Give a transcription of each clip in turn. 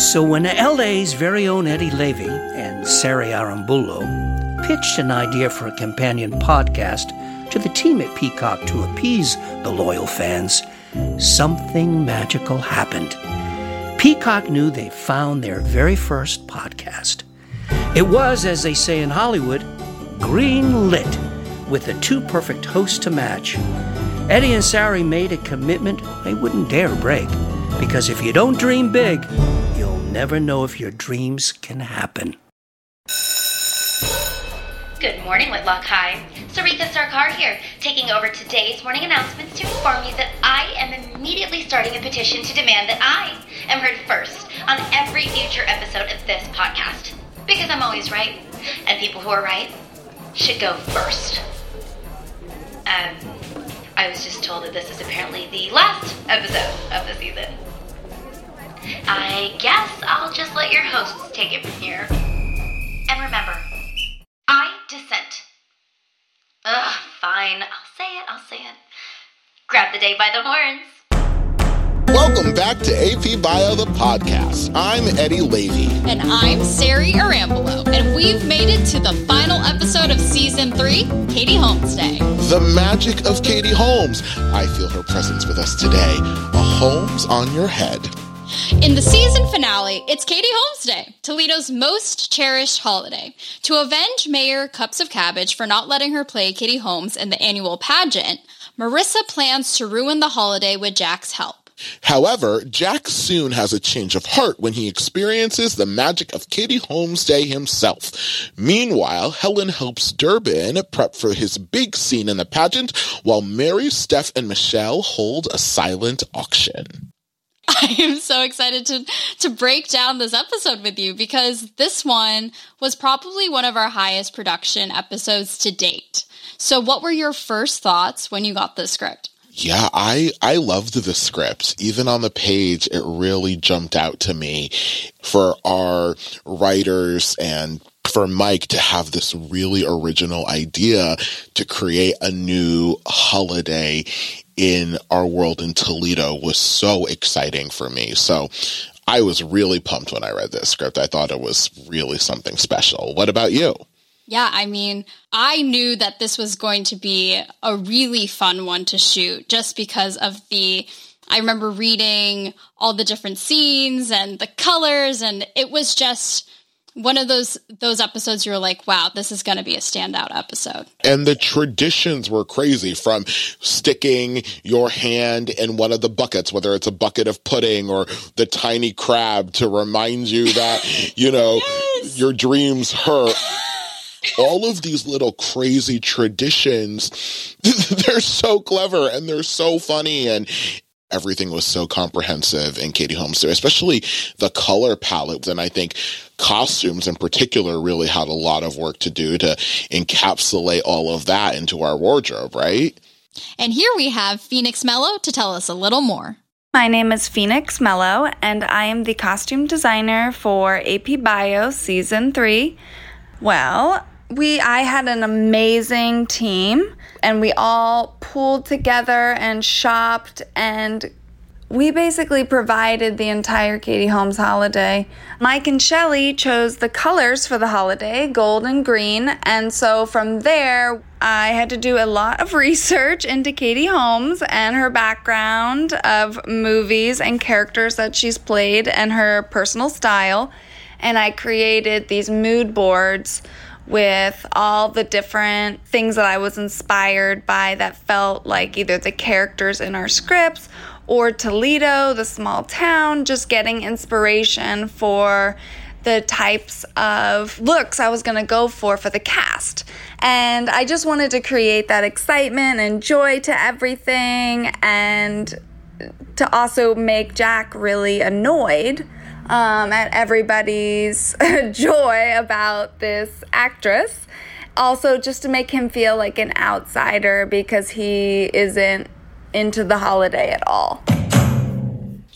So when LA's very own Eddie Leavy and Sari Arambulo pitched an idea for a companion podcast to the team at Peacock to appease the loyal fans, something magical happened. Peacock knew they found their very first podcast. It was, as they say in Hollywood, green lit, with the two perfect hosts to match. Eddie and Sari made a commitment they wouldn't dare break, because if you don't dream big, never know if your dreams can happen. Good morning, Whitlock High. Sarika Sarkar here, taking over today's morning announcements to inform you that I am immediately starting a petition to demand that I am heard first on every future episode of this podcast. Because I'm always right, and people who are right should go first. Um, I was just told that this is apparently the last episode of the season. I guess I'll just let your hosts take it from here. And remember, I dissent. Ugh, fine. I'll say it, I'll say it. Grab the day by the horns. Welcome back to AP Bio, the podcast. I'm Eddie Leavy. And I'm Sari Arambulo. And we've made it to the final episode of season three, Katie Holmes Day. The magic of Katie Holmes. I feel her presence with us today. A Holmes on your head. In the season finale, it's Katie Holmes Day, Toledo's most cherished holiday. To avenge Mayor Cups of Cabbage for not letting her play Katie Holmes in the annual pageant, Marissa plans to ruin the holiday with Jack's help. However, Jack soon has a change of heart when he experiences the magic of Katie Holmes Day himself. Meanwhile, Helen helps Durbin prep for his big scene in the pageant while Mary, Steph, and Michelle hold a silent auction. I am so excited to to break down this episode with you because this one was probably one of our highest production episodes to date. So what were your first thoughts when you got the script? Yeah, I I loved the script. Even on the page, it really jumped out to me for our writers and for Mike to have this really original idea to create a new holiday in our world in Toledo was so exciting for me. So I was really pumped when I read this script. I thought it was really something special. What about you? Yeah, I mean, I knew that this was going to be a really fun one to shoot just because of the. I remember reading all the different scenes and the colors, and it was just one of those those episodes you're like wow this is going to be a standout episode and the traditions were crazy from sticking your hand in one of the buckets whether it's a bucket of pudding or the tiny crab to remind you that you know yes! your dreams hurt all of these little crazy traditions they're so clever and they're so funny and everything was so comprehensive in Katie Holmes, especially the color palette. And I think costumes in particular really had a lot of work to do to encapsulate all of that into our wardrobe, right? And here we have Phoenix Mellow to tell us a little more. My name is Phoenix Mellow, and I am the costume designer for AP Bio Season 3. Well, we I had an amazing team and we all pulled together and shopped and we basically provided the entire Katie Holmes holiday. Mike and Shelly chose the colors for the holiday, gold and green, and so from there I had to do a lot of research into Katie Holmes and her background of movies and characters that she's played and her personal style. And I created these mood boards with all the different things that I was inspired by that felt like either the characters in our scripts or Toledo, the small town, just getting inspiration for the types of looks I was going to go for for the cast. And I just wanted to create that excitement and joy to everything and to also make Jack really annoyed um, at everybody's joy about this actress. Also, just to make him feel like an outsider because he isn't into the holiday at all.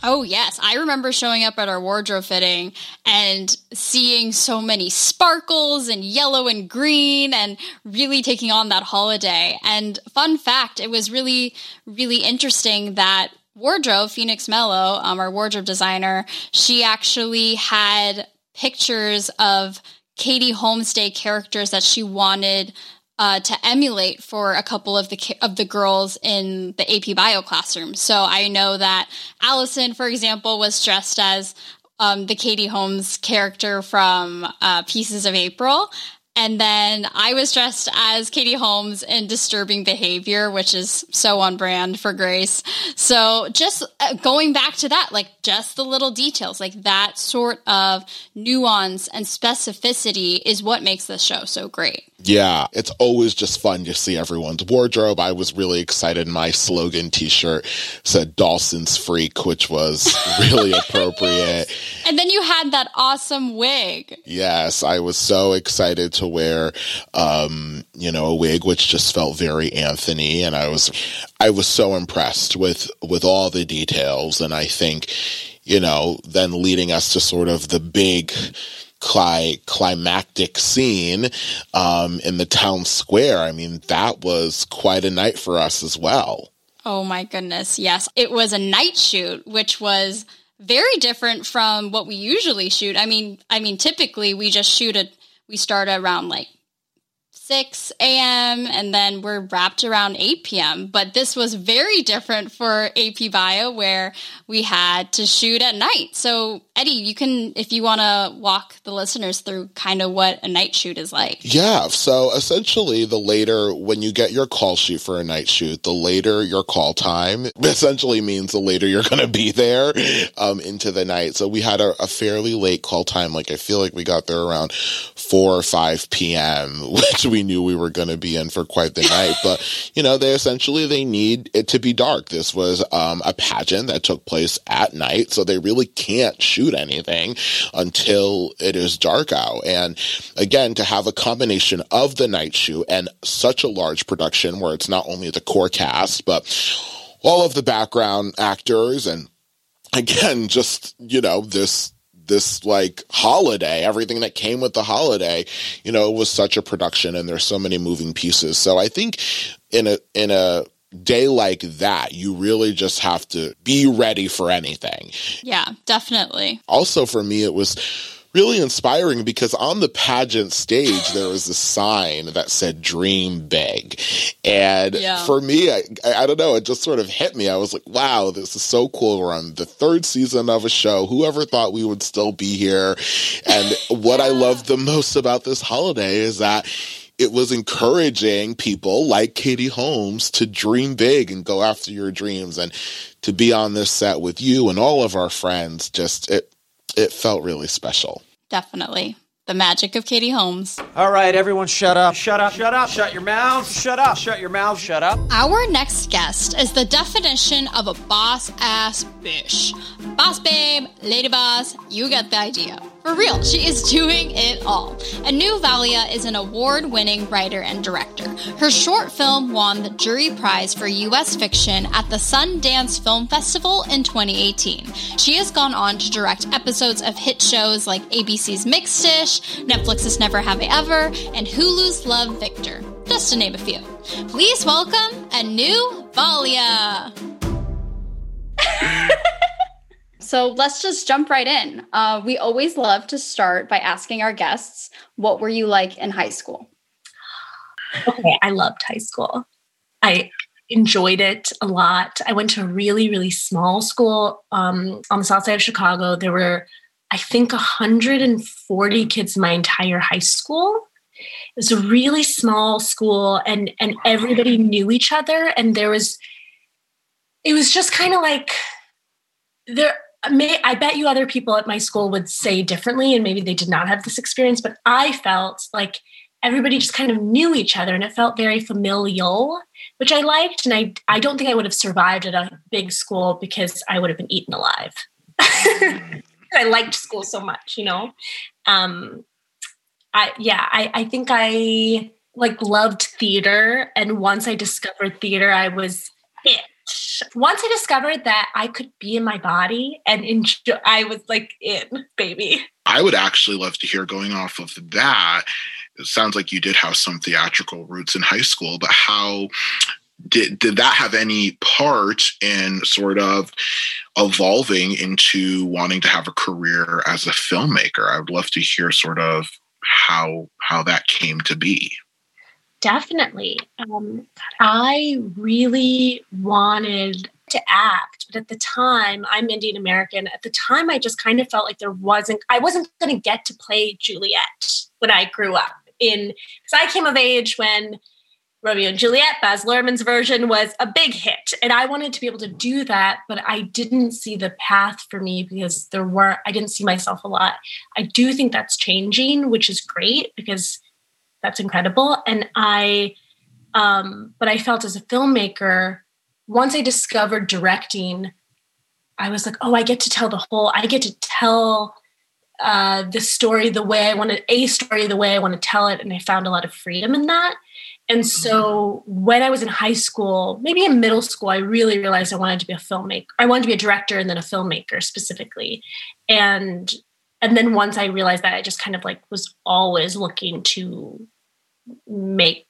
Oh, yes. I remember showing up at our wardrobe fitting and seeing so many sparkles and yellow and green and really taking on that holiday. And fun fact, it was really, really interesting that wardrobe, Phoenix Mellow, um, our wardrobe designer, she actually had pictures of Katie Holmes Day characters that she wanted uh, to emulate for a couple of the of the girls in the AP Bio classroom. So I know that Allison, for example, was dressed as um, the Katie Holmes character from uh, Pieces of April. And then I was dressed as Katie Holmes in disturbing behavior, which is so on brand for Grace. So just uh, going back to that, like just the little details, like that sort of nuance and specificity is what makes this show so great. Yeah, it's always just fun to see everyone's wardrobe. I was really excited. My slogan t shirt said Dawson's Freak, which was really appropriate. yes. And then you had that awesome wig. Yes, I was so excited to wear, um, you know, a wig which just felt very Anthony. And I was, I was so impressed with, with all the details. And I think, you know, then leading us to sort of the big, cli- climactic scene um, in the town square. I mean, that was quite a night for us as well. Oh my goodness. Yes. It was a night shoot, which was very different from what we usually shoot. I mean, I mean, typically we just shoot it, we start around like 6 a.m. and then we're wrapped around 8 p.m. But this was very different for AP Bio where we had to shoot at night. So, Eddie, you can, if you want to walk the listeners through kind of what a night shoot is like. Yeah. So essentially, the later, when you get your call sheet for a night shoot, the later your call time essentially means the later you're going to be there um, into the night. So we had a, a fairly late call time. Like I feel like we got there around 4 or 5 p.m., which we knew we were going to be in for quite the night. But, you know, they essentially, they need it to be dark. This was um, a pageant that took place at night. So they really can't shoot anything until it is dark out. And again, to have a combination of the night shoot and such a large production where it's not only the core cast, but all of the background actors and again, just, you know, this this like holiday, everything that came with the holiday, you know, was such a production and there's so many moving pieces. So I think in a, in a, day like that, you really just have to be ready for anything. Yeah, definitely. Also, for me, it was really inspiring because on the pageant stage there was a sign that said dream big and yeah. for me I, I don't know it just sort of hit me i was like wow this is so cool we're on the third season of a show whoever thought we would still be here and what i love the most about this holiday is that it was encouraging people like Katie Holmes to dream big and go after your dreams and to be on this set with you and all of our friends just it it felt really special. Definitely. The magic of Katie Holmes. All right, everyone, shut up. Shut up. Shut up. Shut your mouth. Shut up. Shut your mouth. Shut up. Our next guest is the definition of a boss ass bitch. Boss babe, lady boss, you get the idea. For real, she is doing it all. Anu Valia is an award winning writer and director. Her short film won the jury prize for U.S. fiction at the Sundance Film Festival in 2018. She has gone on to direct episodes of hit shows like ABC's Mixed-ish, Netflix's Never Have I Ever, and Hulu's Love Victor, just to name a few. Please welcome Anu Valia. So let's just jump right in. Uh, we always love to start by asking our guests, what were you like in high school? Okay, I loved high school. I enjoyed it a lot. I went to a really, really small school um, on the south side of Chicago. There were, I think, 140 kids in my entire high school. It was a really small school, and and everybody knew each other. And there was, it was just kind of like there may I bet you other people at my school would say differently and maybe they did not have this experience, but I felt like everybody just kind of knew each other and it felt very familial, which I liked. And I I don't think I would have survived at a big school because I would have been eaten alive. I liked school so much, you know. Um I yeah, I, I think I like loved theater and once I discovered theater, I was it once I discovered that I could be in my body and enjoy, I was like in, baby. I would actually love to hear going off of that. It sounds like you did have some theatrical roots in high school, but how did did that have any part in sort of evolving into wanting to have a career as a filmmaker? I would love to hear sort of how how that came to be. Definitely. Um, I really wanted to act, but at the time, I'm Indian American. At the time, I just kind of felt like there wasn't, I wasn't going to get to play Juliet when I grew up. In, because I came of age when Romeo and Juliet, Baz Luhrmann's version was a big hit. And I wanted to be able to do that, but I didn't see the path for me because there were, I didn't see myself a lot. I do think that's changing, which is great because that's incredible. And I, um, but I felt as a filmmaker, once I discovered directing, I was like, oh, I get to tell the whole, I get to tell uh, the story the way I want to, a story the way I want to tell it. And I found a lot of freedom in that. And so when I was in high school, maybe in middle school, I really realized I wanted to be a filmmaker. I wanted to be a director and then a filmmaker specifically. And and then once I realized that, I just kind of like was always looking to make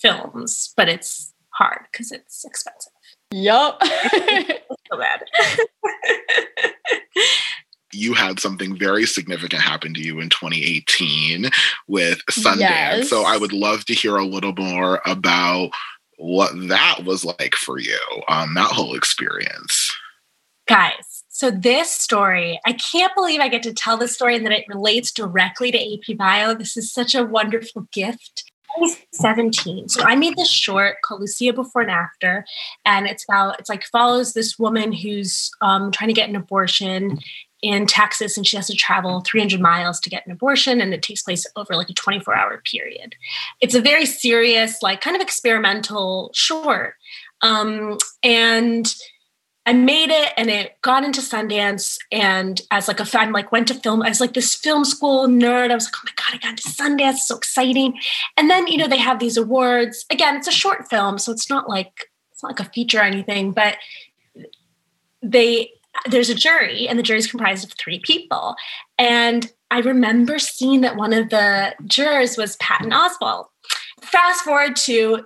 films, but it's hard because it's expensive. Yup. so bad. you had something very significant happen to you in 2018 with Sundance. Yes. So I would love to hear a little more about what that was like for you, um, that whole experience. Guys, so this story, I can't believe I get to tell this story and that it relates directly to AP Bio. This is such a wonderful gift. I was 17. So I made this short called Lucia Before and After. And it's about, it's like follows this woman who's um, trying to get an abortion in Texas and she has to travel 300 miles to get an abortion and it takes place over like a 24 hour period. It's a very serious, like kind of experimental short. Um, and I made it and it got into Sundance. And as like a fan, like went to film, I was like this film school nerd. I was like, oh my God, I got into Sundance, so exciting. And then, you know, they have these awards. Again, it's a short film, so it's not like it's not like a feature or anything, but they there's a jury and the jury is comprised of three people. And I remember seeing that one of the jurors was Patton Oswalt. Fast forward to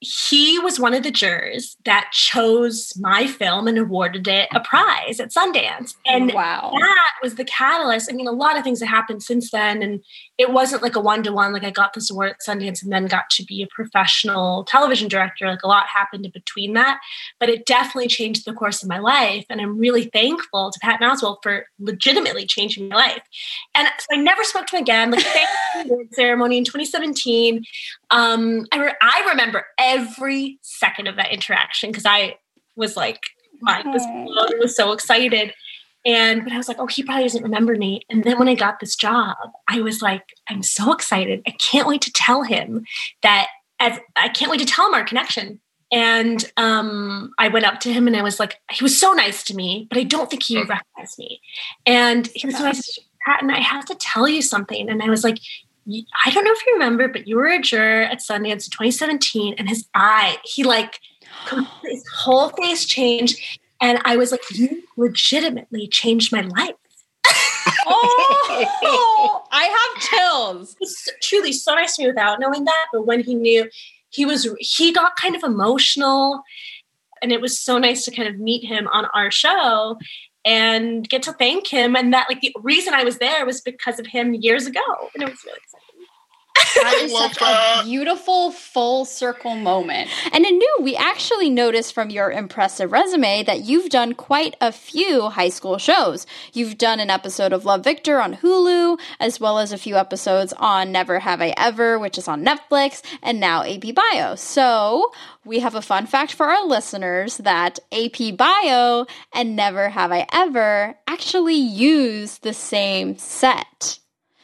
he was one of the jurors that chose my film and awarded it a prize at Sundance. And wow. that was the catalyst. I mean, a lot of things have happened since then. And it wasn't like a one to one, like I got this award at Sundance and then got to be a professional television director. Like a lot happened in between that. But it definitely changed the course of my life. And I'm really thankful to Pat Oswalt for legitimately changing my life. And so I never spoke to him again. Like, thank you ceremony in 2017. Um, I, re- I remember every second of that interaction because I was like, I was, I was so excited. And but I was like, oh, he probably doesn't remember me. And then when I got this job, I was like, I'm so excited. I can't wait to tell him that as I can't wait to tell him our connection. And um, I went up to him and I was like, he was so nice to me, but I don't think he recognized me. And he was so nice, Patton, I have to tell you something. And I was like, I don't know if you remember, but you were a juror at Sundance in 2017, and his eye, he like, his whole face changed. And I was like, you legitimately changed my life. oh, I have chills. It's truly so nice to me without knowing that. But when he knew, he was, he got kind of emotional. And it was so nice to kind of meet him on our show and get to thank him. And that, like, the reason I was there was because of him years ago. And it was really exciting. That is such a beautiful full circle moment. And Anu, we actually noticed from your impressive resume that you've done quite a few high school shows. You've done an episode of Love Victor on Hulu, as well as a few episodes on Never Have I Ever, which is on Netflix, and now AP Bio. So we have a fun fact for our listeners that AP Bio and Never Have I Ever actually use the same set.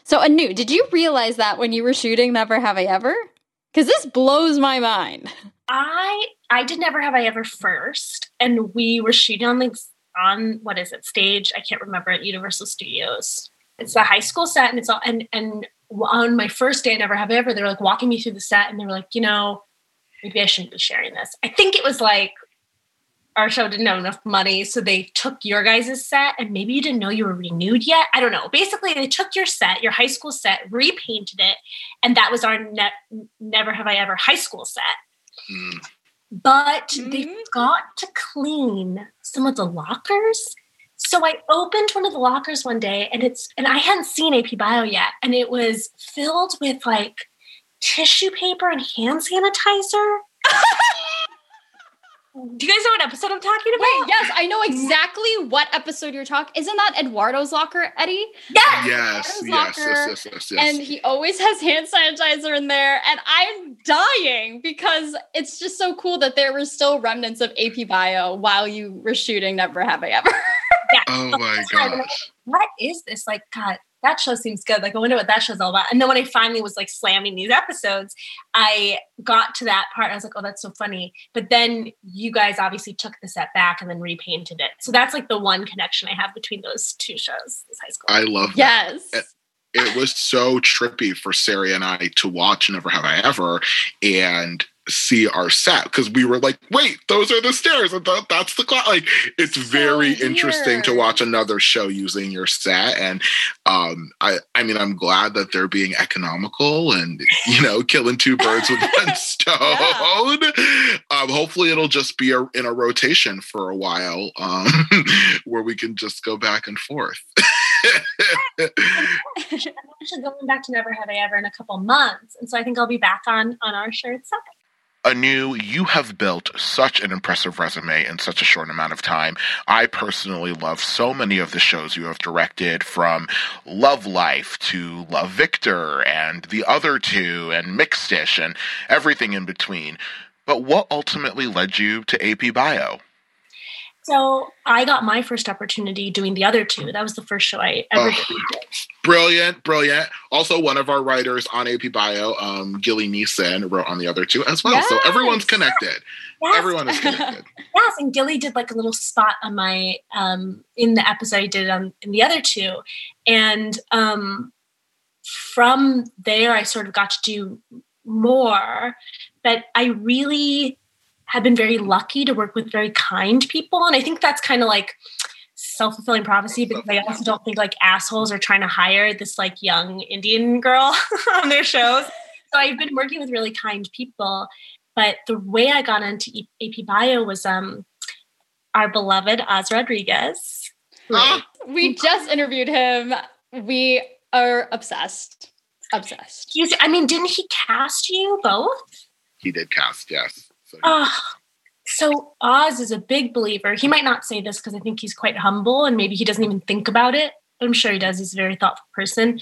So, Anu, did you realize that when you were shooting Never Have I Ever? Because this blows my mind. I I did Never Have I Ever first, and we were shooting on like on what is it stage? I can't remember at Universal Studios. It's a high school set, and it's all and and on my first day, Never Have I Ever, they were like walking me through the set, and they were like, you know, maybe I shouldn't be sharing this. I think it was like our show didn't have enough money, so they took your guys' set, and maybe you didn't know you were renewed yet. I don't know. Basically, they took your set, your high school set, repainted it, and that was our ne- never have I ever high school set. Mm. but mm-hmm. they forgot to clean some of the lockers. So I opened one of the lockers one day and it's and I hadn't seen AP Bio yet and it was filled with like tissue paper and hand sanitizer. Do you guys know what episode I'm talking about? Wait, yes, I know exactly what episode you're talking. Isn't that Eduardo's locker, Eddie? Yes. Yes, yes, yes, yes, yes, yes. And he always has hand sanitizer in there, and I'm dying because it's just so cool that there were still remnants of AP Bio while you were shooting Never Have I Ever. yeah. Oh my gosh. What is this? Like, God, that show seems good. Like, I wonder what that show's all about. And then when I finally was like slamming these episodes, I got to that part. I was like, oh, that's so funny. But then you guys obviously took the set back and then repainted it. So that's like the one connection I have between those two shows. This high school. I love yes. That. It was so trippy for Sari and I to watch Never Have I Ever. And see our set because we were like, wait, those are the stairs, and th- that's the clock. Like, it's very so interesting to watch another show using your set, and um, I, I mean, I'm glad that they're being economical and you know, killing two birds with one stone. yeah. um, hopefully, it'll just be a, in a rotation for a while, um, where we can just go back and forth. I'm actually going back to Never Have I Ever in a couple months, and so I think I'll be back on on our shared side. Anu, you have built such an impressive resume in such a short amount of time. I personally love so many of the shows you have directed, from Love Life to Love Victor and the other two and Mixed-ish and everything in between. But what ultimately led you to AP Bio? So I got my first opportunity doing the other two. That was the first show I ever oh, did. Brilliant, brilliant. Also, one of our writers on AP Bio, um, Gilly Neeson, wrote on the other two as well. Yes. So everyone's connected. Yes. Everyone is connected. yes, and Gilly did like a little spot on my um, in the episode I did on in the other two, and um, from there I sort of got to do more. But I really have been very lucky to work with very kind people. And I think that's kind of like self fulfilling prophecy because I also don't think like assholes are trying to hire this like young Indian girl on their shows. So I've been working with really kind people. But the way I got into AP Bio was um, our beloved Oz Rodriguez. we just interviewed him. We are obsessed. Obsessed. He's, I mean, didn't he cast you both? He did cast, yes. So, uh, so Oz is a big believer. He might not say this because I think he's quite humble and maybe he doesn't even think about it. But I'm sure he does. He's a very thoughtful person.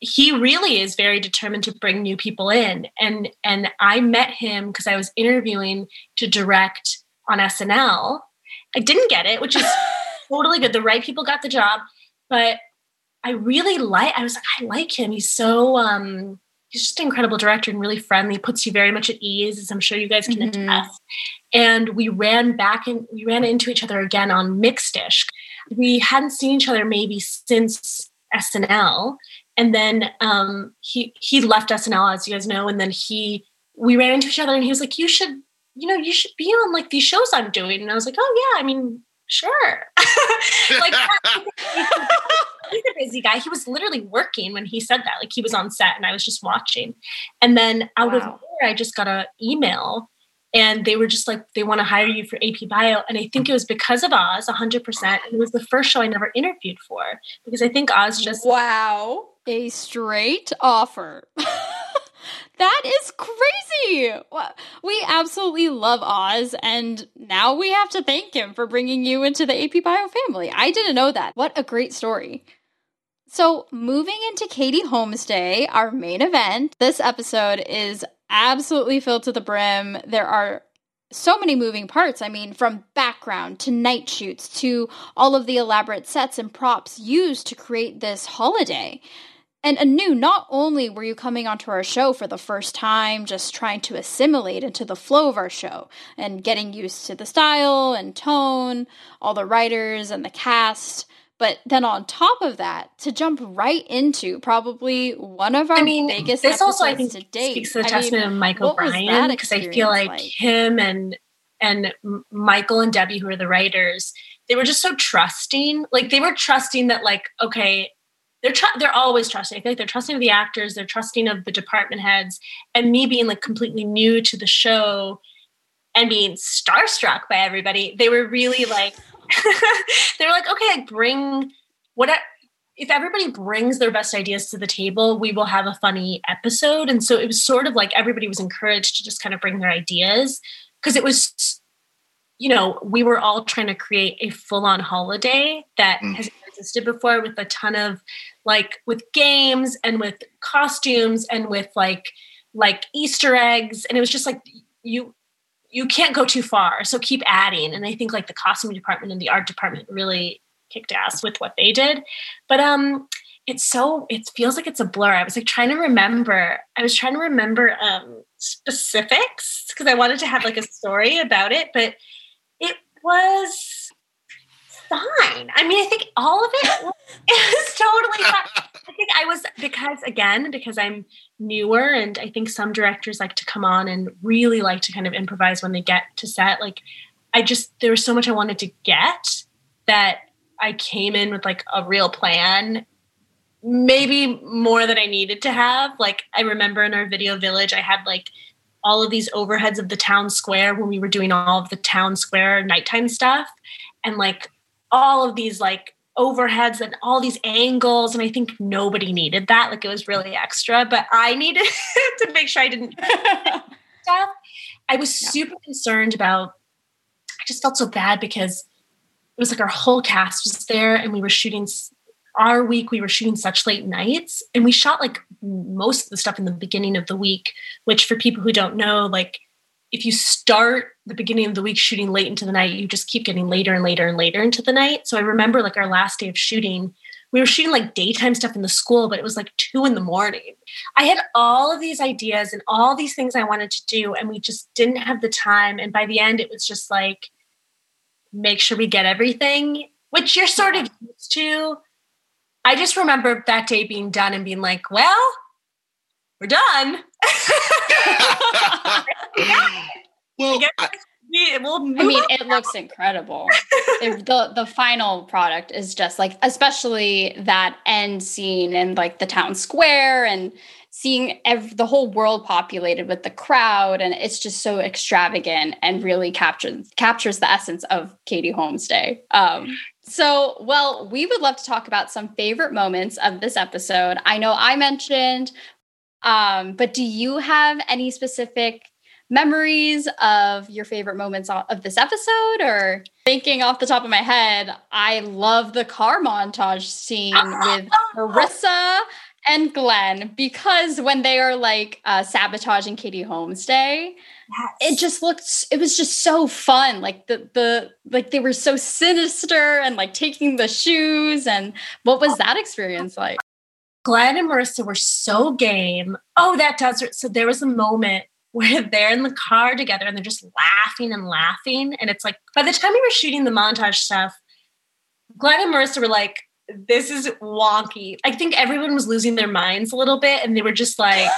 He really is very determined to bring new people in. And and I met him because I was interviewing to direct on SNL. I didn't get it, which is totally good. The right people got the job, but I really like I was like, I like him. He's so um he's just an incredible director and really friendly, puts you very much at ease, as I'm sure you guys can mm-hmm. attest. And we ran back and we ran into each other again on Mixed-ish. We hadn't seen each other maybe since SNL. And then um, he he left SNL, as you guys know, and then he we ran into each other and he was like, You should, you know, you should be on like these shows I'm doing. And I was like, Oh yeah, I mean, sure. like he's a busy guy. He was literally working when he said that. Like he was on set and I was just watching. And then out wow. of nowhere, I just got an email and they were just like, they want to hire you for AP Bio. And I think it was because of Oz, 100%. And it was the first show I never interviewed for because I think Oz just. Wow. A straight offer. that is crazy. We absolutely love Oz, and now we have to thank him for bringing you into the AP Bio family. I didn't know that. What a great story. So, moving into Katie Holmes Day, our main event, this episode is absolutely filled to the brim. There are so many moving parts. I mean, from background to night shoots to all of the elaborate sets and props used to create this holiday. And Anu, not only were you coming onto our show for the first time, just trying to assimilate into the flow of our show and getting used to the style and tone, all the writers and the cast, but then on top of that, to jump right into probably one of our I mean, biggest this also I think to date. speaks to the I testament mean, of Mike O'Brien because I feel like, like, him and and Michael and Debbie, who are the writers, they were just so trusting. Like they were trusting that, like, okay, they're tr- they're always trusting. I feel like they're trusting of the actors, they're trusting of the department heads, and me being like completely new to the show and being starstruck by everybody, they were really like, they were like, okay, like bring what if everybody brings their best ideas to the table, we will have a funny episode. And so it was sort of like everybody was encouraged to just kind of bring their ideas because it was, you know, we were all trying to create a full on holiday that mm. has existed before with a ton of like with games and with costumes and with like like Easter eggs. And it was just like you you can't go too far. So keep adding. And I think like the costume department and the art department really kicked ass with what they did. But um it's so it feels like it's a blur. I was like trying to remember. I was trying to remember um specifics because I wanted to have like a story about it, but it was fine. I mean, I think all of it was, it was totally fine. I think I was because again, because I'm newer and I think some directors like to come on and really like to kind of improvise when they get to set. Like I just there was so much I wanted to get that I came in with like a real plan, maybe more than I needed to have. Like I remember in our video village, I had like all of these overheads of the town square when we were doing all of the town square nighttime stuff, and like all of these like overheads and all these angles and i think nobody needed that like it was really extra but i needed to make sure i didn't stuff i was yeah. super concerned about i just felt so bad because it was like our whole cast was there and we were shooting our week we were shooting such late nights and we shot like most of the stuff in the beginning of the week which for people who don't know like if you start the beginning of the week shooting late into the night you just keep getting later and later and later into the night so i remember like our last day of shooting we were shooting like daytime stuff in the school but it was like two in the morning i had all of these ideas and all these things i wanted to do and we just didn't have the time and by the end it was just like make sure we get everything, which you're sort of used to. I just remember that day being done and being like, well, we're done. Well, I, we'll I mean, it looks incredible. the the final product is just like, especially that end scene and like the town square and seeing ev- the whole world populated with the crowd and it's just so extravagant and really captures captures the essence of Katie Holmes Day. Um, so, well, we would love to talk about some favorite moments of this episode. I know I mentioned, um, but do you have any specific memories of your favorite moments of this episode or thinking off the top of my head i love the car montage scene with marissa and Glenn because when they are like uh, sabotaging Katie Holmes Day, yes. it just looked it was just so fun. Like the the like they were so sinister and like taking the shoes and what was that experience like? Glenn and Marissa were so game. Oh, that does so there was a moment where they're in the car together and they're just laughing and laughing. And it's like by the time we were shooting the montage stuff, Glenn and Marissa were like, this is wonky. I think everyone was losing their minds a little bit and they were just like,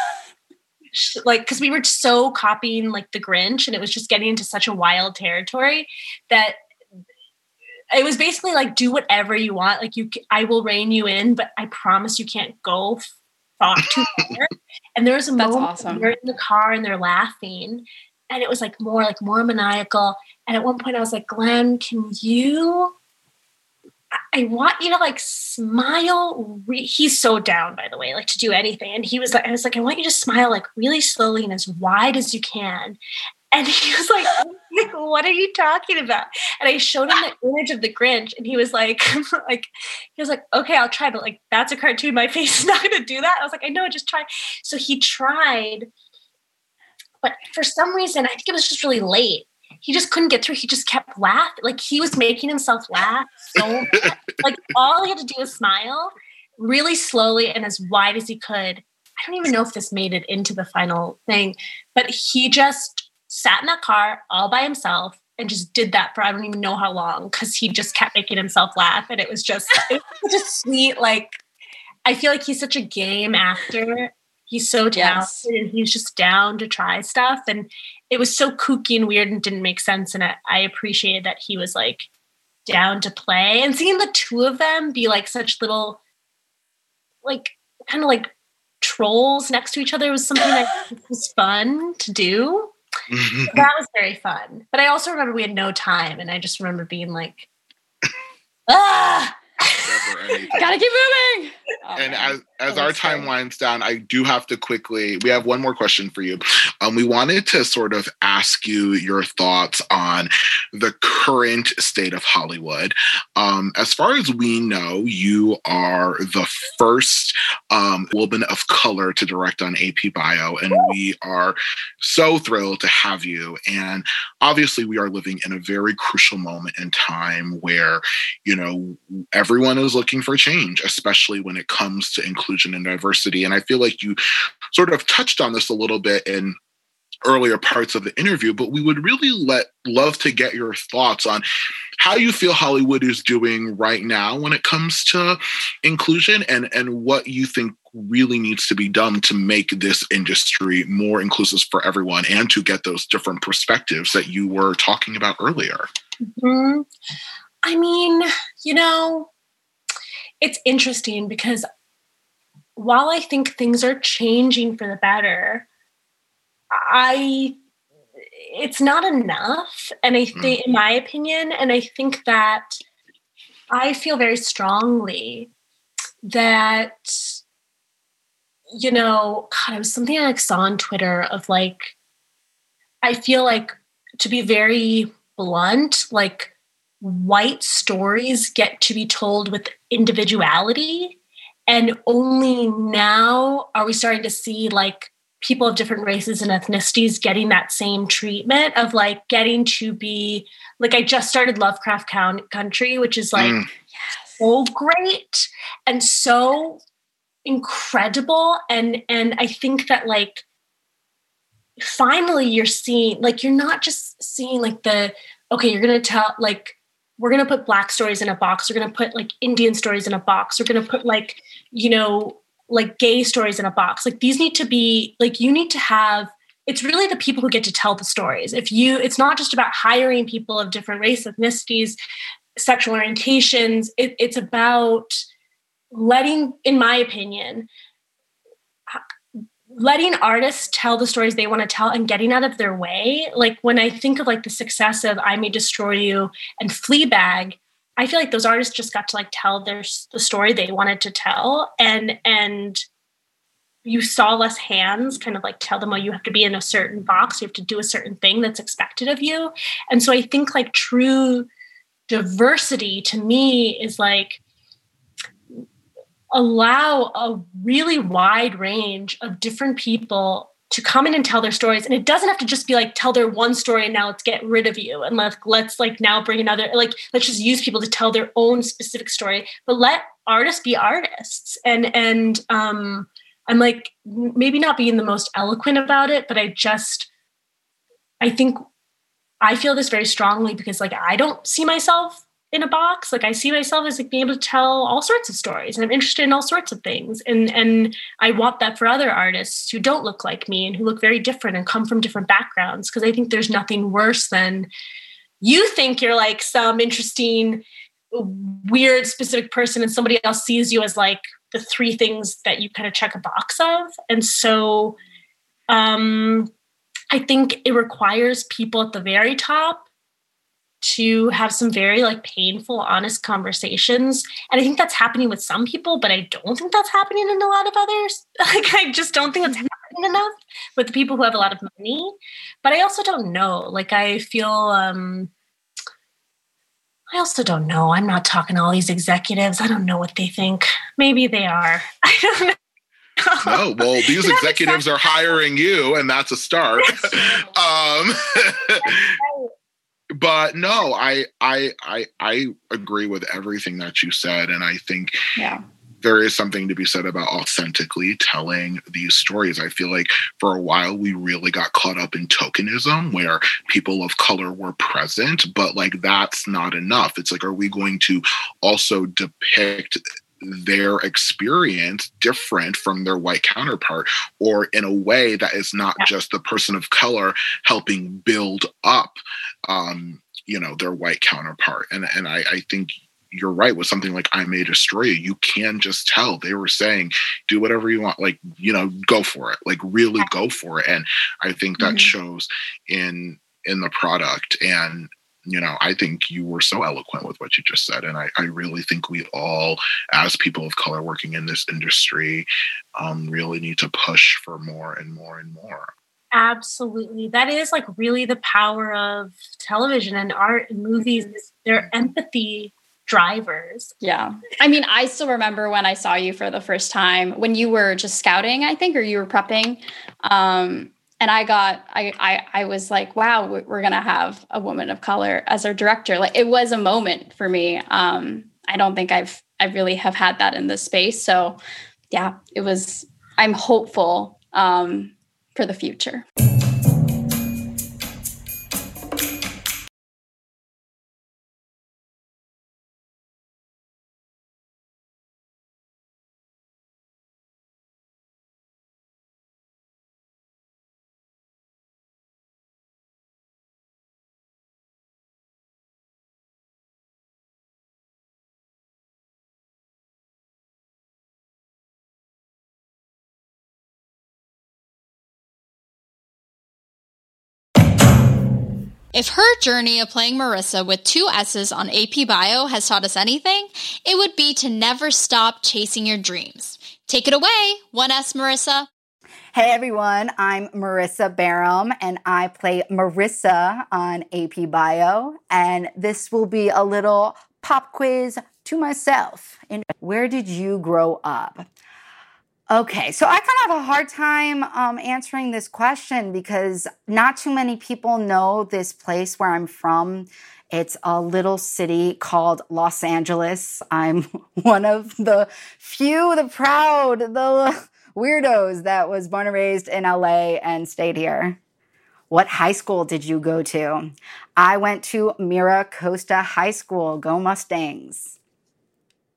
like, because we were so copying like the Grinch and it was just getting into such a wild territory that it was basically like, do whatever you want. Like, you, I will rein you in, but I promise you can't go far too far. and there was a That's moment awesome. they're in the car and they're laughing and it was like more like more maniacal. And at one point I was like, Glenn, can you I want you to like smile. Re- He's so down, by the way, like to do anything. And he was like, I was like, I want you to smile like really slowly and as wide as you can. And he was like, "What are you talking about?" And I showed him the image of the Grinch, and he was like, "Like, he was like, okay, I'll try, but like that's a cartoon. My face is not going to do that." I was like, "I know, just try." So he tried, but for some reason, I think it was just really late he just couldn't get through. He just kept laughing. Like he was making himself laugh so like all he had to do was smile really slowly and as wide as he could. I don't even know if this made it into the final thing, but he just sat in that car all by himself and just did that for I don't even know how long because he just kept making himself laugh. And it was just it was just sweet. Like I feel like he's such a game actor. He's so talented yes. and he's just down to try stuff. And it was so kooky and weird and didn't make sense. And I, I appreciated that he was like down to play and seeing the two of them be like such little, like kind of like trolls next to each other was something that was fun to do. that was very fun. But I also remember we had no time, and I just remember being like, ah. Gotta keep moving. Oh, and man. as as our time winds down, I do have to quickly. We have one more question for you. Um, we wanted to sort of ask you your thoughts on the current state of Hollywood. Um, as far as we know, you are the first um, woman of color to direct on AP Bio, and we are so thrilled to have you. And obviously, we are living in a very crucial moment in time where you know everyone is looking for change, especially when it comes to inclusion and diversity. And I feel like you sort of touched on this a little bit in earlier parts of the interview, but we would really let love to get your thoughts on how you feel Hollywood is doing right now when it comes to inclusion and and what you think really needs to be done to make this industry more inclusive for everyone and to get those different perspectives that you were talking about earlier. Mm-hmm. I mean, you know, it's interesting because while I think things are changing for the better, I it's not enough. And I think, mm. in my opinion, and I think that I feel very strongly that, you know, God, it was something I like saw on Twitter of like, I feel like to be very blunt, like white stories get to be told with individuality. And only now are we starting to see like people of different races and ethnicities getting that same treatment of like getting to be like I just started Lovecraft Country, which is like mm. so great and so incredible. And and I think that like finally you're seeing like you're not just seeing like the okay, you're gonna tell like we're going to put black stories in a box we're going to put like indian stories in a box we're going to put like you know like gay stories in a box. Like these need to be like you need to have it's really the people who get to tell the stories. If you it's not just about hiring people of different race ethnicities sexual orientations. It, it's about letting in my opinion letting artists tell the stories they want to tell and getting out of their way. Like when I think of like the success of I May Destroy You and Fleabag, I feel like those artists just got to like tell their the story they wanted to tell and and you saw less hands kind of like tell them oh you have to be in a certain box you have to do a certain thing that's expected of you and so i think like true diversity to me is like allow a really wide range of different people to come in and tell their stories. And it doesn't have to just be like tell their one story and now let's get rid of you. And let's let's like now bring another like let's just use people to tell their own specific story but let artists be artists. And and um i'm like maybe not being the most eloquent about it but i just i think i feel this very strongly because like i don't see myself in a box. Like I see myself as like being able to tell all sorts of stories and I'm interested in all sorts of things. And and I want that for other artists who don't look like me and who look very different and come from different backgrounds. Cause I think there's nothing worse than you think you're like some interesting, weird, specific person, and somebody else sees you as like the three things that you kind of check a box of. And so um I think it requires people at the very top to have some very like painful honest conversations and i think that's happening with some people but i don't think that's happening in a lot of others like i just don't think it's happening enough with the people who have a lot of money but i also don't know like i feel um I also don't know. I'm not talking to all these executives. I don't know what they think. Maybe they are. I don't know. no, well, these executives are hiring you, and that's a start. um, but no i i i i agree with everything that you said and i think yeah there is something to be said about authentically telling these stories. I feel like for a while we really got caught up in tokenism where people of color were present, but like that's not enough. It's like, are we going to also depict their experience different from their white counterpart or in a way that is not just the person of color helping build up um, you know their white counterpart and and I, I think you're right with something like I May Destroy You, you can just tell they were saying, do whatever you want, like, you know, go for it, like really go for it. And I think that mm-hmm. shows in in the product. And you know, I think you were so eloquent with what you just said. And I, I really think we all, as people of color working in this industry, um, really need to push for more and more and more. Absolutely. That is like really the power of television and art and movies. They're empathy drivers. Yeah. I mean, I still remember when I saw you for the first time when you were just scouting, I think, or you were prepping. Um, and I got, I, I, I was like, wow, we're going to have a woman of color as our director. Like it was a moment for me. Um, I don't think I've, I really have had that in this space. So yeah, it was, I'm hopeful, um, for the future. If her journey of playing Marissa with two S's on AP Bio has taught us anything, it would be to never stop chasing your dreams. Take it away, 1S Marissa. Hey everyone, I'm Marisa Baram and I play Marissa on AP Bio. And this will be a little pop quiz to myself. Where did you grow up? Okay, so I kind of have a hard time um, answering this question because not too many people know this place where I'm from. It's a little city called Los Angeles. I'm one of the few, the proud, the weirdos that was born and raised in LA and stayed here. What high school did you go to? I went to Mira Costa High School. Go Mustangs.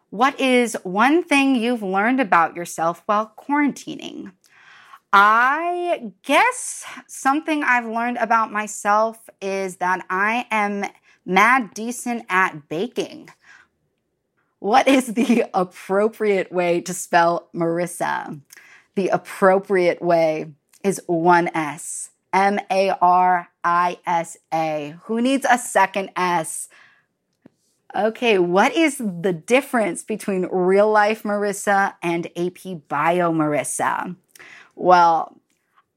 What is one thing you've learned about yourself while quarantining? I guess something I've learned about myself is that I am mad decent at baking. What is the appropriate way to spell Marissa? The appropriate way is one S. M A R I S A. Who needs a second S? Okay, what is the difference between real life Marissa and AP Bio Marissa? Well,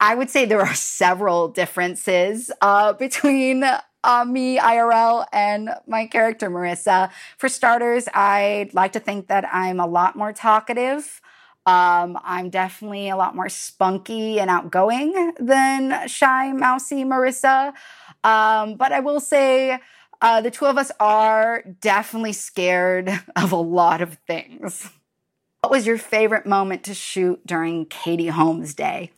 I would say there are several differences uh, between uh, me, IRL, and my character, Marissa. For starters, I'd like to think that I'm a lot more talkative. Um, I'm definitely a lot more spunky and outgoing than shy, mousy Marissa. Um, but I will say, uh, the two of us are definitely scared of a lot of things. What was your favorite moment to shoot during Katie Holmes Day?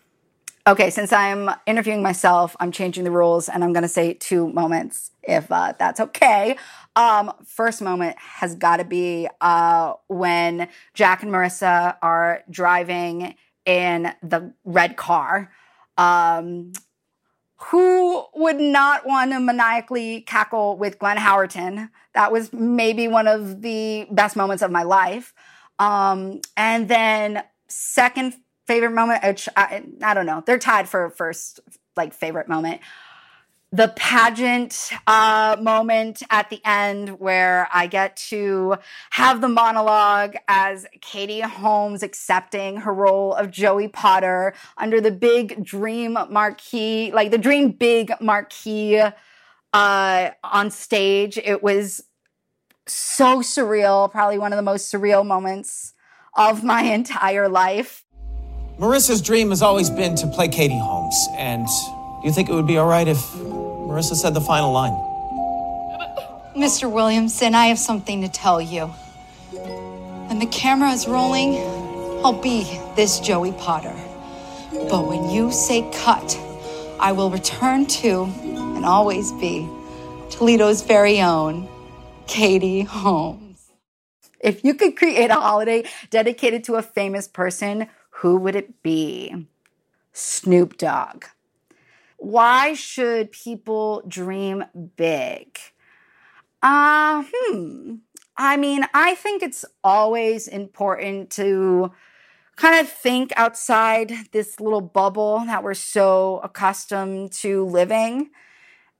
Okay, since I'm interviewing myself, I'm changing the rules and I'm going to say two moments if uh, that's okay. Um, first moment has got to be uh, when Jack and Marissa are driving in the red car. Um, who would not want to maniacally cackle with Glenn Howerton? That was maybe one of the best moments of my life. Um, and then second favorite moment, which I, I don't know, they're tied for first like favorite moment the pageant uh, moment at the end where I get to have the monologue as Katie Holmes accepting her role of Joey Potter under the big dream marquee, like the dream big marquee uh, on stage. It was so surreal, probably one of the most surreal moments of my entire life. Marissa's dream has always been to play Katie Holmes, and you think it would be all right if Marissa said the final line. Mr. Williamson, I have something to tell you. When the camera is rolling, I'll be this Joey Potter. But when you say cut, I will return to and always be Toledo's very own Katie Holmes. If you could create a holiday dedicated to a famous person, who would it be? Snoop Dogg. Why should people dream big? Uh, hmm. I mean, I think it's always important to kind of think outside this little bubble that we're so accustomed to living.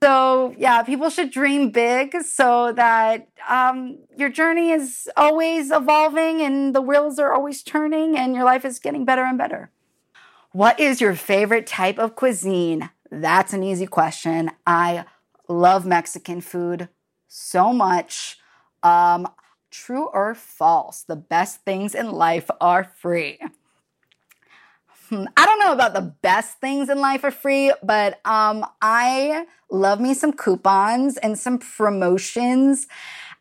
So, yeah, people should dream big so that um, your journey is always evolving and the wheels are always turning and your life is getting better and better. What is your favorite type of cuisine? That's an easy question. I love Mexican food so much. Um, true or false? The best things in life are free. Hmm, I don't know about the best things in life are free, but um, I love me some coupons and some promotions.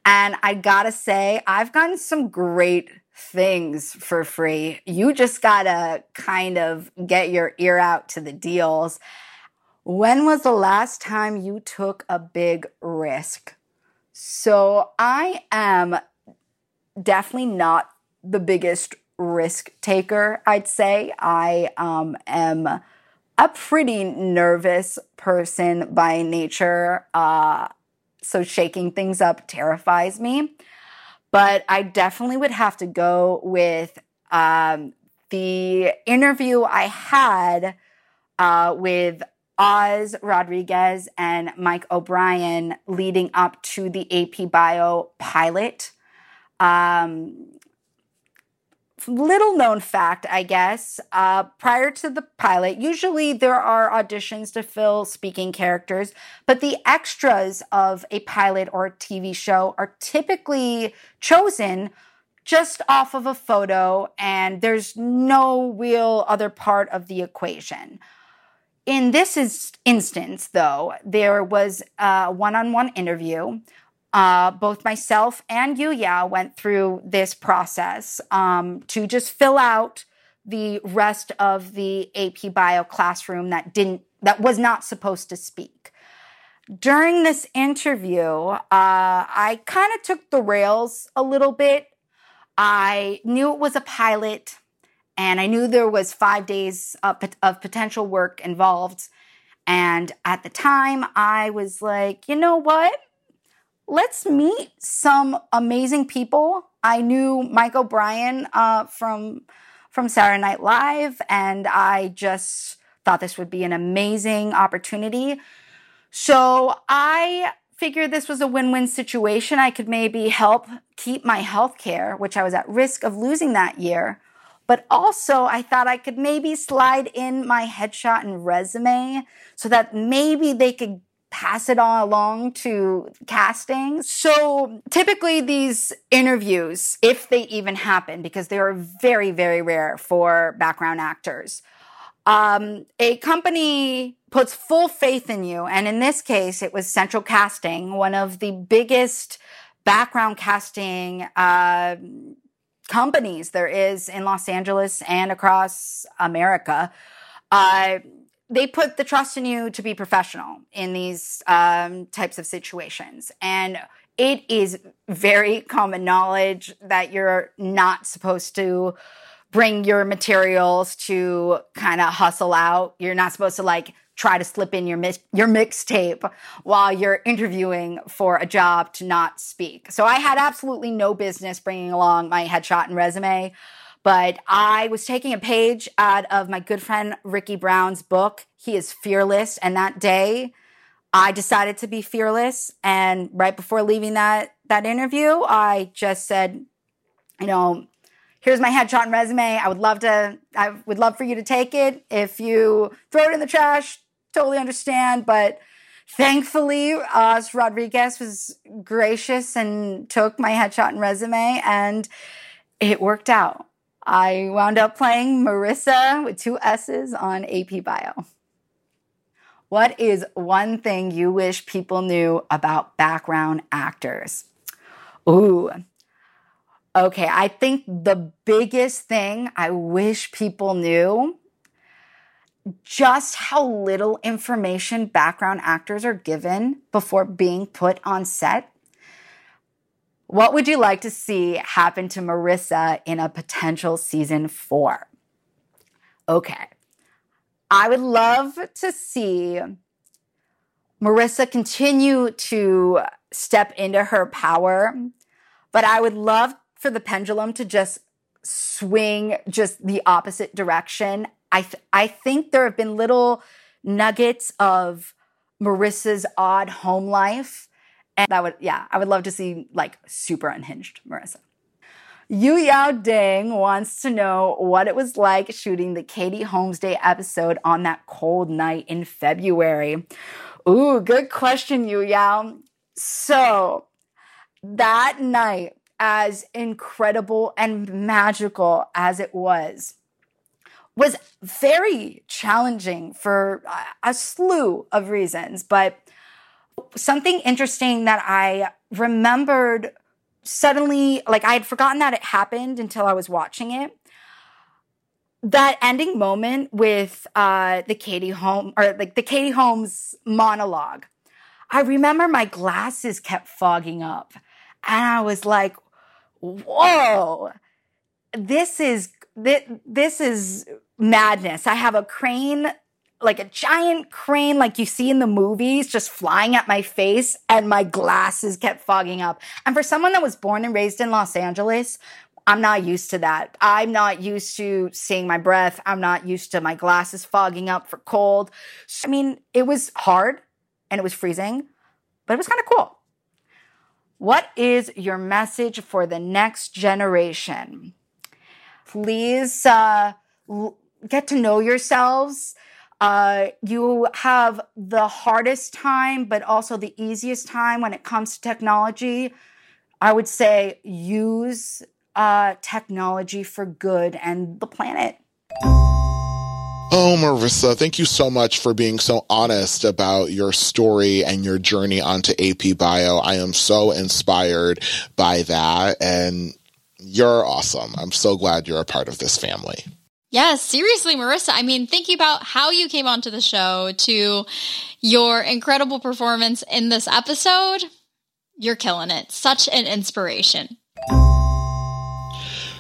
And I gotta say, I've gotten some great things for free. You just gotta kind of get your ear out to the deals. When was the last time you took a big risk? So I am definitely not the biggest risk taker, I'd say. I um, am a pretty nervous person by nature. Uh, so shaking things up terrifies me. But I definitely would have to go with um, the interview I had uh, with Oz Rodriguez and Mike O'Brien leading up to the AP Bio pilot. Um, little known fact, I guess, uh, prior to the pilot, usually there are auditions to fill speaking characters, but the extras of a pilot or a TV show are typically chosen just off of a photo, and there's no real other part of the equation. In this is, instance, though, there was a one on one interview. Uh, both myself and Yuya went through this process um, to just fill out the rest of the AP Bio classroom that didn't that was not supposed to speak. During this interview, uh, I kind of took the rails a little bit. I knew it was a pilot and I knew there was five days of, potential work involved. And at the time, I was like, you know what? Let's meet some amazing people. I knew Mike O'Brien uh, from from Saturday Night Live, and I just thought this would be an amazing opportunity. So I figured this was a win-win situation. I could maybe help keep my health care, which I was at risk of losing that year, but also, I thought I could maybe slide in my headshot and resume so that maybe they could pass it on along to casting. So typically these interviews, if they even happen, because they are very, very rare for background actors, um, a company puts full faith in you. And in this case, it was Central Casting, one of the biggest background casting uh, companies there is in Los Angeles and across America. Uh, they put the trust in you to be professional in these um, types of situations. And it is very common knowledge that you're not supposed to bring your materials to kind of hustle out. You're not supposed to like try to slip in your your mixtape while you're interviewing for a job to not speak. So I had absolutely no business bringing along my headshot and resume, but I was taking a page out of my good friend Ricky Brown's book. He is fearless, and that day I decided to be fearless. And right before leaving that that interview, I just said, you know, here's my headshot and resume. I would love to, I would love for you to take it. If you throw it in the trash, totally understand. But thankfully, uh, Rodriguez was gracious and took my headshot and resume, and it worked out. I wound up playing Marissa with two S's on AP Bio. What is one thing you wish people knew about background actors? Ooh. Okay, I think the biggest thing I wish people knew just how little information background actors are given before being put on set. What would you like to see happen to Marissa in a potential season four? Okay. I would love to see Marissa continue to step into her power, but I would love for the pendulum to just swing just the opposite direction. I th- I think there have been little nuggets of Marissa's odd home life, and I would yeah I would love to see like super unhinged Marissa. Yu Yao Ding wants to know what it was like shooting the Katie Holmes Day episode on that cold night in February. Ooh, good question, Yu Yao. So that night, as incredible and magical as it was, was very challenging for a slew of reasons. But something interesting that I remembered suddenly, like I had forgotten that it happened until I was watching it. That ending moment with uh, the Katie Holmes or like the Katie Holmes monologue, I remember my glasses kept fogging up, and I was like, "Whoa, this is this, is madness." I have a crane like a giant crane like you see in the movies just flying at my face and my glasses kept fogging up. And for someone that was born and raised in Los Angeles, I'm not used to that. I'm not used to seeing my breath. I'm not used to my glasses fogging up for cold. I mean, it was hard and it was freezing, but it was kind of cool. What is your message for the next generation? Please uh, get to know yourselves uh, you have the hardest time, but also the easiest time when it comes to technology. I would say use uh, technology for good and the planet. Oh, Marissa, thank you so much for being so honest about your story and your journey onto AP Bio. I am so inspired by that, and you're awesome. I'm so glad you're a part of this family. Yes, seriously, Marissa. I mean, thinking about how you came onto the show to your incredible performance in this episode, you're killing it. Such an inspiration.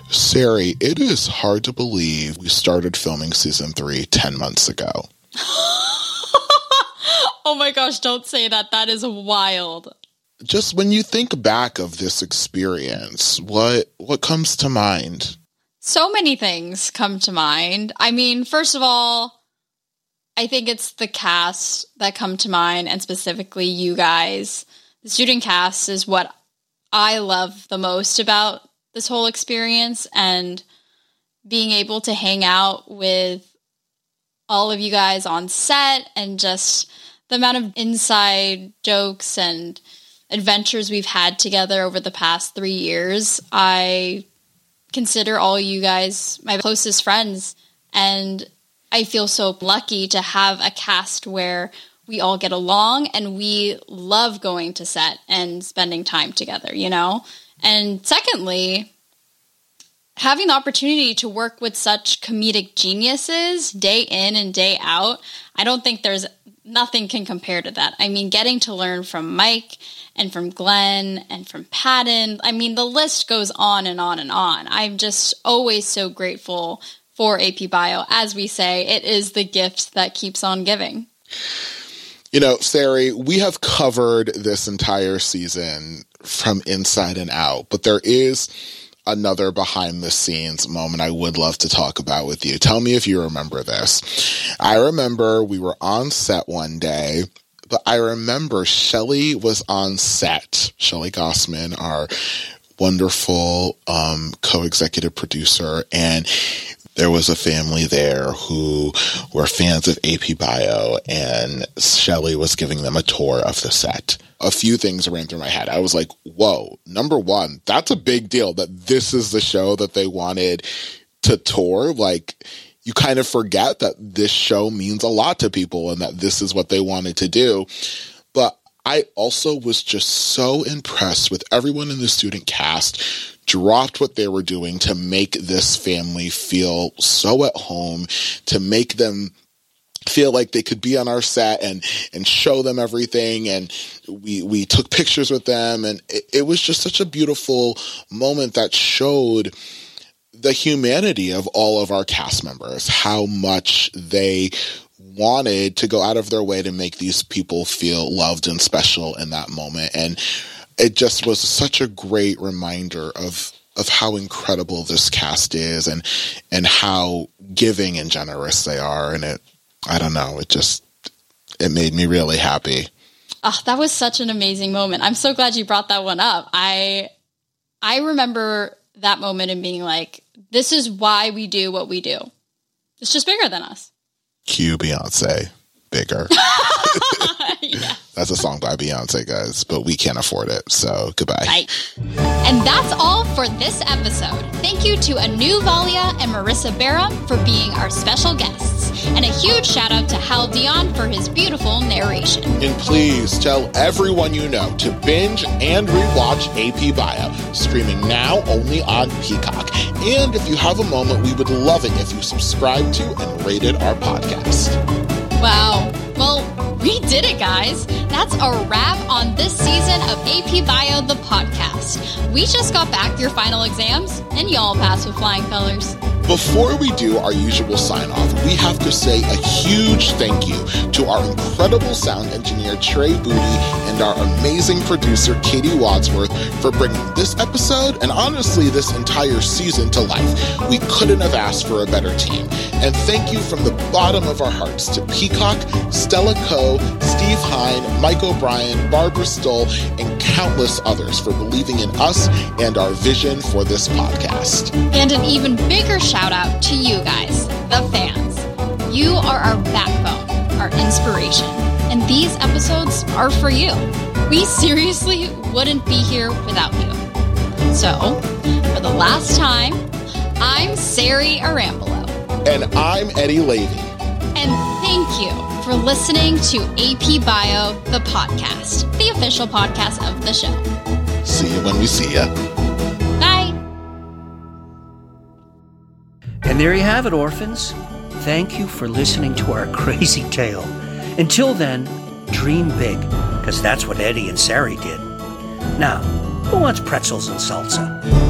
Sari, it is hard to believe we started filming season three 10 months ago. oh my gosh, don't say that. That is wild. Just when you think back of this experience, what what comes to mind? So many things come to mind. I mean, first of all, I think it's the cast that come to mind, and specifically you guys. The student cast is what I love the most about this whole experience, and being able to hang out with all of you guys on set and just the amount of inside jokes and adventures we've had together over the past three years. I consider all you guys my closest friends. And I feel so lucky to have a cast where we all get along and we love going to set and spending time together, you know? And secondly, having the opportunity to work with such comedic geniuses day in and day out, I don't think there's nothing can compare to that. I mean, getting to learn from Mike and from Glenn and from Patton. I mean, the list goes on and on and on. I'm just always so grateful for AP Bio. As we say, it is the gift that keeps on giving. You know, Sari, we have covered this entire season from inside and out, but there is another behind the scenes moment I would love to talk about with you. Tell me if you remember this. I remember we were on set one day but I remember Shelly was on set. Shelly Gossman, our wonderful um, co-executive producer, and there was a family there who were fans of AP Bio, and Shelly was giving them a tour of the set. A few things ran through my head. I was like, whoa, number one, that's a big deal that this is the show that they wanted to tour. Like, you kind of forget that this show means a lot to people and that this is what they wanted to do. I also was just so impressed with everyone in the student cast dropped what they were doing to make this family feel so at home, to make them feel like they could be on our set and and show them everything. And we we took pictures with them. And it, it was just such a beautiful moment that showed the humanity of all of our cast members, how much they wanted to go out of their way to make these people feel loved and special in that moment. And it just was such a great reminder of of how incredible this cast is and and how giving and generous they are and it I don't know it just it made me really happy. Oh, that was such an amazing moment. I'm so glad you brought that one up. I I remember that moment and being like, this is why we do what we do. It's just bigger than us. Cue Beyonce bigger. yeah. That's a song by Beyonce, guys, but we can't afford it. So goodbye. Right. And that's all for this episode. Thank you to Anu Valia and Marisa Baram for being our special guests. And a huge shout out to Hal Dion for his beautiful narration. And please tell everyone you know to binge and rewatch AP Bio, streaming now only on Peacock. And if you have a moment, we would love it if you subscribe to and rated our podcast. Wow. Well, we did it, guys. That's a wrap on this season of AP Bio, the podcast. We just got back your final exams, and y'all passed with flying colors. Before we do our usual sign off, we have to say a huge thank you to our incredible sound engineer Trey Booty and our amazing producer Katie Wadsworth for bringing this episode and honestly this entire season to life. We couldn't have asked for a better team. And thank you from the bottom of our hearts to Peacock, Stella Coe, Steve Hine, Mike O'Brien, Barbara Stoll, and countless others for believing in us and our vision for this podcast. And an even bigger shout out to you guys, the fans. You are our backbone, our inspiration, and these episodes are for you. We seriously wouldn't be here without you. So, for the last time, I'm Sari Arambulo. And I'm Eddie Leavy. And thank you for listening to AP Bio, the podcast, the official podcast of the show. See you when we see you. And there you have it, orphans. Thank you for listening to our crazy tale. Until then, dream big, because that's what Eddie and Sari did. Now, who wants pretzels and salsa?